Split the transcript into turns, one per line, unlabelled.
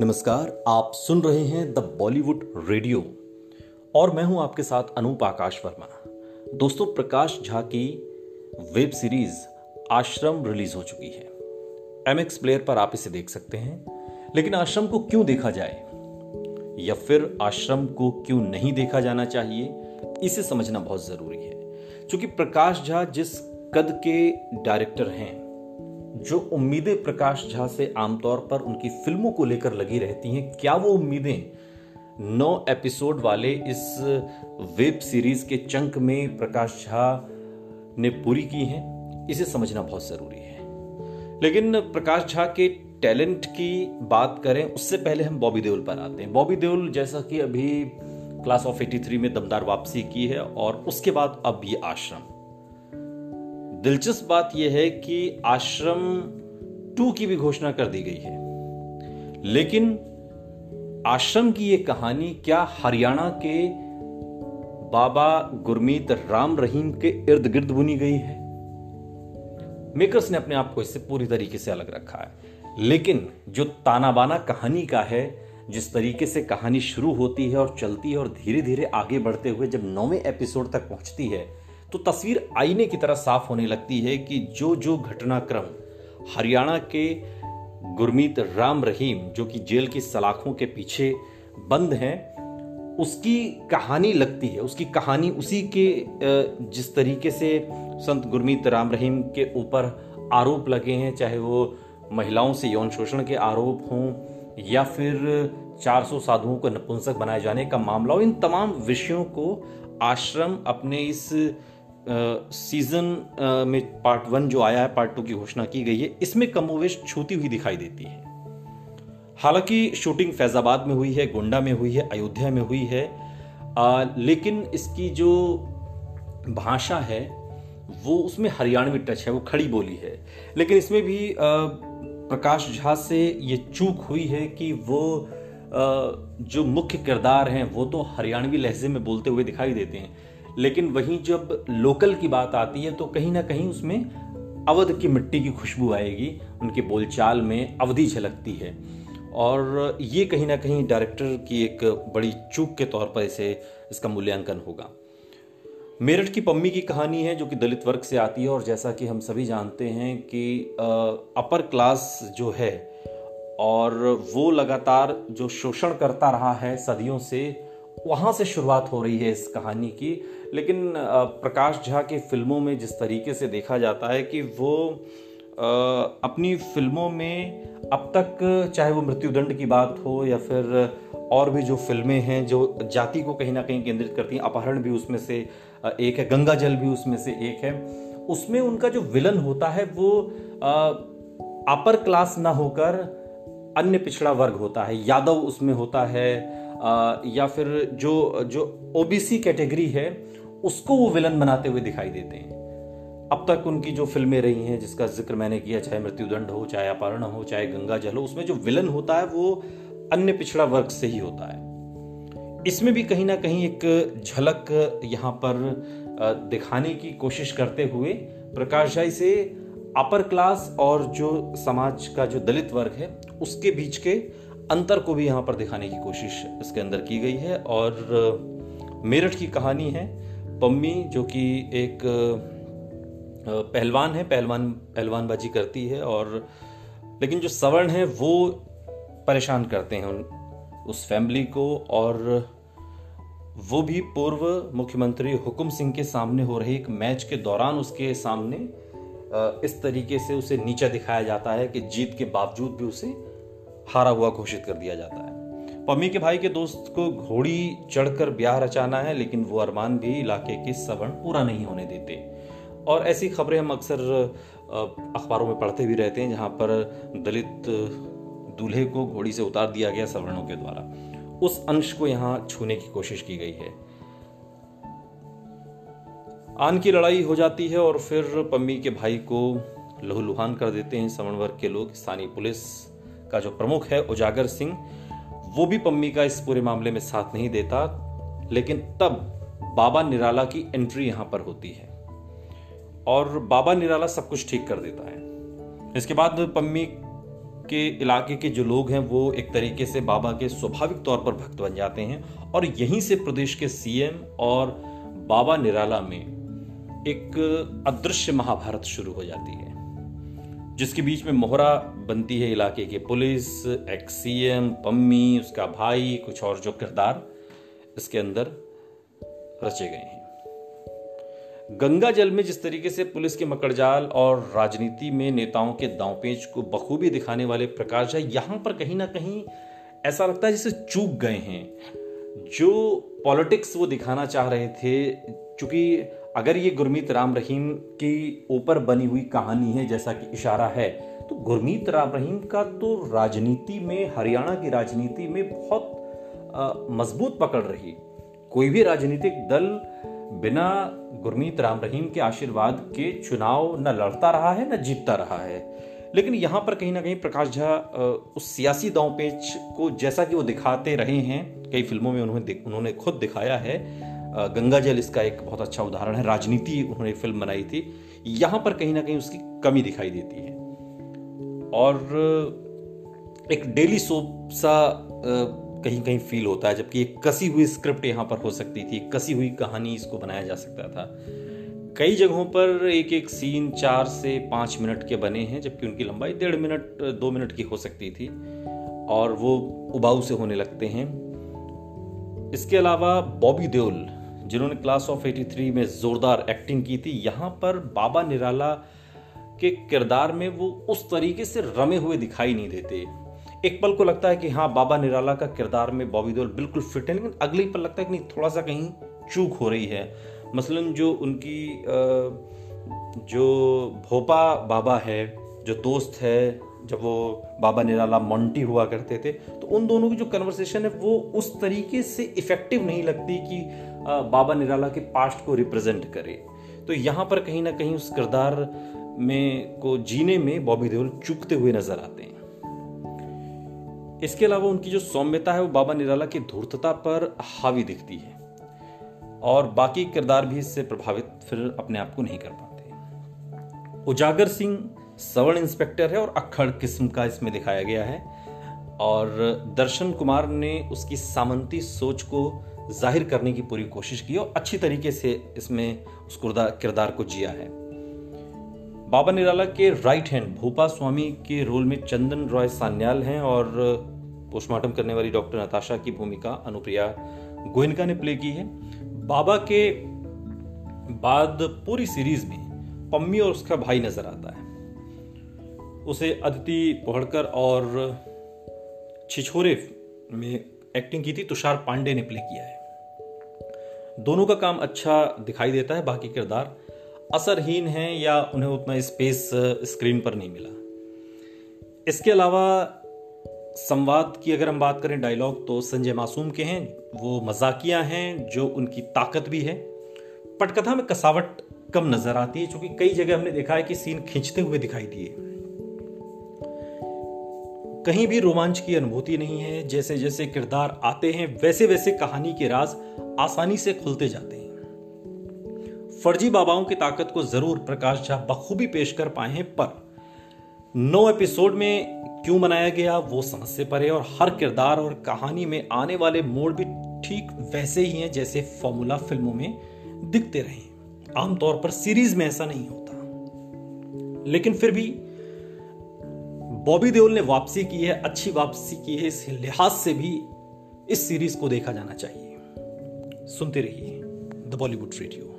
नमस्कार, आप सुन रहे हैं द बॉलीवुड रेडियो और मैं हूँ आपके साथ अनूप आकाश वर्मा। दोस्तों, प्रकाश झा की वेब सीरीज़ आश्रम रिलीज़ हो चुकी है। एम एक्स प्लेयर पर आप इसे देख सकते हैं, लेकिन आश्रम को क्यों देखा जाए? या फिर आश्रम को क्यों नहीं देखा जाना चाहिए? इसे समझना बहुत ज़रूरी है, क्योंकि प्रकाश झा जिस कद के डायरेक्टर हैं जो उम्मीदें प्रकाश झा से आमतौर पर उनकी फ़िल्मों को लेकर लगी रहती हैं, क्या वो उम्मीदें नौ एपिसोड वाले इस वेब सीरीज़ के चंक में प्रकाश झा ने पूरी की हैं? इसे समझना बहुत ज़रूरी है। लेकिन प्रकाश झा के टैलेंट की बात करें, उससे पहले हम बॉबी देओल पर आते हैं। बॉबी देओल जैसा कि अभी क्लास ऑफ़ 83 में दमदार वापसी की है और उसके बाद अब ये आश्रम। दिलचस्प बात यह है कि आश्रम टू की भी घोषणा कर दी गई है। लेकिन आश्रम की यह कहानी क्या हरियाणा के बाबा गुरमीत राम रहीम के इर्द गिर्द बुनी गई है? मेकर्स ने अपने आप को इससे पूरी तरीके से अलग रखा है। लेकिन जो ताना बाना कहानी का है, जिस तरीके से कहानी शुरू होती है और चलती है और धीरे धीरे आगे बढ़ते हुए जब नौवें एपिसोड तक पहुँचती है तो तस्वीर आईने की तरह साफ़ होने लगती है कि जो जो घटनाक्रम हरियाणा के गुरमीत राम रहीम, जो कि जेल की सलाखों के पीछे बंद हैं, उसकी कहानी लगती है। उसकी कहानी उसी के जिस तरीके से संत गुरमीत राम रहीम के ऊपर आरोप लगे हैं, चाहे वो महिलाओं से यौन शोषण के आरोप हों, या फिर 400 साधुओं को नपुंसक बनाए जाने का मामला हो, इन तमाम विषयों को आश्रम अपने इस सीज़न में पार्ट वन जो आया है पार्ट टू की घोषणा की गई है इसमें कमोवेश छूती हुई दिखाई देती है। हालाँकि शूटिंग फैजाबाद में हुई है गोंडा में हुई है अयोध्या में हुई है आ, लेकिन इसकी जो भाषा है वो उसमें हरियाणवी टच है वो खड़ी बोली है। लेकिन इसमें भी आ, प्रकाश झा से ये चूक हुई है कि वो आ, जो मुख्य किरदार हैं वो तो हरियाणवी लहजे में बोलते हुए दिखाई देते हैं। लेकिन वहीं जब लोकल की बात आती है तो कहीं ना कहीं उसमें अवध की मिट्टी की खुशबू आएगी, उनके बोलचाल में अवधि झलकती है। और ये कहीं ना कहीं डायरेक्टर की एक बड़ी चूक के तौर पर इसे, इसका मूल्यांकन होगा। मेरठ की पम्मी की कहानी है, जो कि दलित वर्ग से आती है, और जैसा कि हम सभी जानते हैं कि अपर क्लास जो है, और वो लगातार जो शोषण करता रहा है सदियों से वहाँ से शुरुआत हो रही है इस कहानी की, लेकिन प्रकाश झा की फ़िल्मों में जिस तरीके से देखा जाता है कि वो अपनी फ़िल्मों में अब तक चाहे वो मृत्युदंड की बात हो या फिर और भी जो फ़िल्में हैं जो जाति को कहीं ना कहीं केंद्रित करती हैं, अपहरण भी उसमें से एक है, गंगा जल भी उसमें से एक है, उसमें उनका जो विलन होता है वो अपर क्लास ना होकर अन्य पिछड़ा वर्ग होता है, यादव उसमें होता है या फिर जो जो ओबीसी कैटेगरी है, उसको वो विलन बनाते हुए दिखाई देते हैं। अब तक उनकी जो फ़िल्में रही हैं, जिसका ज़िक्र मैंने किया, चाहे मृत्युदंड हो, चाहे अपहरण हो, चाहे गंगा जल हो, उसमें जो विलन होता है, वो अन्य पिछड़ा वर्ग से ही होता है। इसमें भी कहीं ना कहीं एक झलक यहाँ पर दिखाने की कोशिश करते हुए प्रकाश झाई से अपर क्लास और जो समाज का जो दलित वर्ग है, उसके बीच के अंतर को भी यहाँ पर दिखाने की कोशिश इसके अंदर की गई है और मेरठ की कहानी है। पम्मी, जो कि एक पहलवान है, पहलवान, पहलवानबाजी करती है और, लेकिन जो सवर्ण है, वो परेशान करते हैं उन, उस फैमिली को और, वो भी पूर्व मुख्यमंत्री हुकुम सिंह के सामने हो रहे एक मैच के दौरान उसके सामने इस तरीके से उसे नीचा दिखाया जाता है कि जीत के बावजूद भी उसे हारा हुआ घोषित कर दिया जाता है। पम्मी के भाई के दोस्त को घोड़ी चढ़कर ब्याह रचाना है, लेकिन वो अरमान भी इलाके के सवर्ण पूरा नहीं होने देते। और ऐसी खबरें हम अक्सर अखबारों में पढ़ते भी रहते हैं, जहाँ पर दलित दूल्हे को घोड़ी से उतार दिया गया सवर्णों के द्वारा। उस अंश को यहाँ छूने की कोशिश की गई है। आन की लड़ाई हो जाती है और फिर पम्मी के भाई को लहूलुहान कर देते हैं। सवर्ण वर्ग के लोग, स्थानीय पुलिस का जो प्रमुख है, उजागर सिंह, वो भी पम्मी का इस पूरे मामले में साथ नहीं देता, लेकिन तब बाबा निराला की एंट्री यहाँ पर होती है। और बाबा निराला सब कुछ ठीक कर देता है। इसके बाद पम्मी के इलाके के जो लोग हैं, वो एक तरीके से बाबा के स्वाभाविक तौर पर भक्त बन जाते हैं। और यहीं से प्रदेश के सीएम और बाबा निराला में एक अदृश्य महाभारत शुरू हो जाती है। जिसके बीच में मोहरा बनती है इलाके के पुलिस एक्सीएम पम्मी, उसका भाई, कुछ और जो किरदार इसके अंदर रचे गए हैं। गंगा जल में जिस तरीके से पुलिस के मकड़जाल और राजनीति में नेताओं के दांवपेच को बखूबी दिखाने वाले प्रकाश है, यहाँ पर कहीं ना कहीं ऐसा लगता है जैसे चूक गए हैं। जो पॉलिटिक्स वो दिखाना चाह रहे थे क्योंकि अगर ये गुरमीत राम रहीम की ऊपर बनी हुई कहानी है, जैसा कि इशारा है तो गुरमीत राम रहीम का तो राजनीति में, हरियाणा की राजनीति में बहुत मज़बूत पकड़ रही। कोई भी राजनीतिक दल बिना गुरमीत राम रहीम के आशीर्वाद के चुनाव न लड़ता रहा है, न जीतता रहा है। लेकिन यहाँ पर कहीं ना कहीं प्रकाश झा उस सियासी दाव पेच को जैसा कि वो दिखाते रहे हैं, कई फ़िल्मों में उन्होंने उन्होंने खुद दिखाया है गंगा जल इसका एक बहुत अच्छा उदाहरण है। राजनीति उन्होंने फ़िल्म बनाई थी। यहाँ पर कहीं ना कहीं उसकी कमी दिखाई देती है। और एक डेली सोप सा कहीं कहीं फील होता है, जबकि एक कसी हुई स्क्रिप्ट यहाँ पर हो सकती थी। कसी हुई कहानी इसको बनाया जा सकता था। कई जगहों पर एक एक सीन चार से पाँच मिनट के बने हैं, जबकि उनकी लंबाई डेढ़ मिनट, दो मिनट की हो सकती थी, और वो उबाऊ से होने लगते हैं। इसके अलावा बॉबी देओल जिन्होंने क्लास ऑफ़ 83 में जोरदार एक्टिंग की थी, यहाँ पर बाबा निराला के किरदार में वो उस तरीके से रमे हुए दिखाई नहीं देते। एक पल को लगता है कि हाँ बाबा निराला का किरदार में बॉबी देओल बिल्कुल फिट है, लेकिन अगले पल लगता है कि नहीं, थोड़ा सा कहीं चूक हो रही है। मसलन जो उनकी जो भोपा बाबा है, जो दोस्त है, जब वो बाबा निराला मोंटी हुआ करते थे तो उन दोनों की जो कन्वर्सेशन है, वो उस तरीके से इफ़ेक्टिव नहीं लगती कि बाबा निराला के पास्ट को रिप्रेजेंट करे। तो यहाँ पर कहीं ना कहीं उस किरदार में को जीने में बॉबी देओल चुकते हुए नज़र आते हैं। इसके अलावा उनकी जो सौम्यता है, वो बाबा निराला की धूर्तता पर हावी दिखती है। और बाकी किरदार भी इससे प्रभावित फिर अपने आप को नहीं कर पाते उजागर सिंह सवर्ण इंस्पेक्टर है और अखड़ किस्म का इसमें दिखाया गया है। और दर्शन कुमार ने उसकी सामंती सोच को ज़ाहिर करने की पूरी कोशिश की और अच्छी तरीके से इसमें उस किरदार को जिया है। बाबा निराला के राइट हैंड भूपा स्वामी के रोल में चंदन रॉय सान्याल हैं और पोस्टमार्टम करने वाली डॉक्टर नताशा की भूमिका अनुप्रिया गोयनका ने प्ले की है। बाबा के बाद पूरी सीरीज़ में पम्मी और उसका भाई नज़र आता है। उसे अदिति पोहड़कर और छिछोरे में एक्टिंग की थी, तुषार पांडे ने प्ले किया है। दोनों का काम अच्छा दिखाई देता है, बाकी किरदार असरहीन हैं या उन्हें उतना स्पेस स्क्रीन पर नहीं मिला। इसके अलावा संवाद की अगर हम बात करें डायलॉग तो संजय मासूम के हैं, वो मजाकिया हैं, जो उनकी ताकत भी है। पटकथा में कसावट कम नज़र आती है, क्योंकि कई जगह हमने देखा है कि सीन खींचते हुए दिखाई दिए। कहीं भी रोमांच की अनुभूति नहीं है, जैसे जैसे किरदार आते हैं, वैसे वैसे कहानी के राज आसानी से खुलते जाते हैं। फर्जी बाबाओं की ताकत को ज़रूर प्रकाश झा बखूबी पेश कर पाए हैं, पर नौ एपिसोड में क्यों बनाया गया, वो समझ से परे और हर किरदार और कहानी में आने वाले मोड़ भी ठीक वैसे ही हैं, जैसे फॉर्मूला फ़िल्मों में दिखते रहे आमतौर पर सीरीज़ में ऐसा नहीं होता। लेकिन फिर भी बॉबी देओल ने वापसी की है, अच्छी वापसी की है, इस लिहाज से भी इस सीरीज़ को देखा जाना चाहिए। सुनते रहिए द बॉलीवुड रेडियो।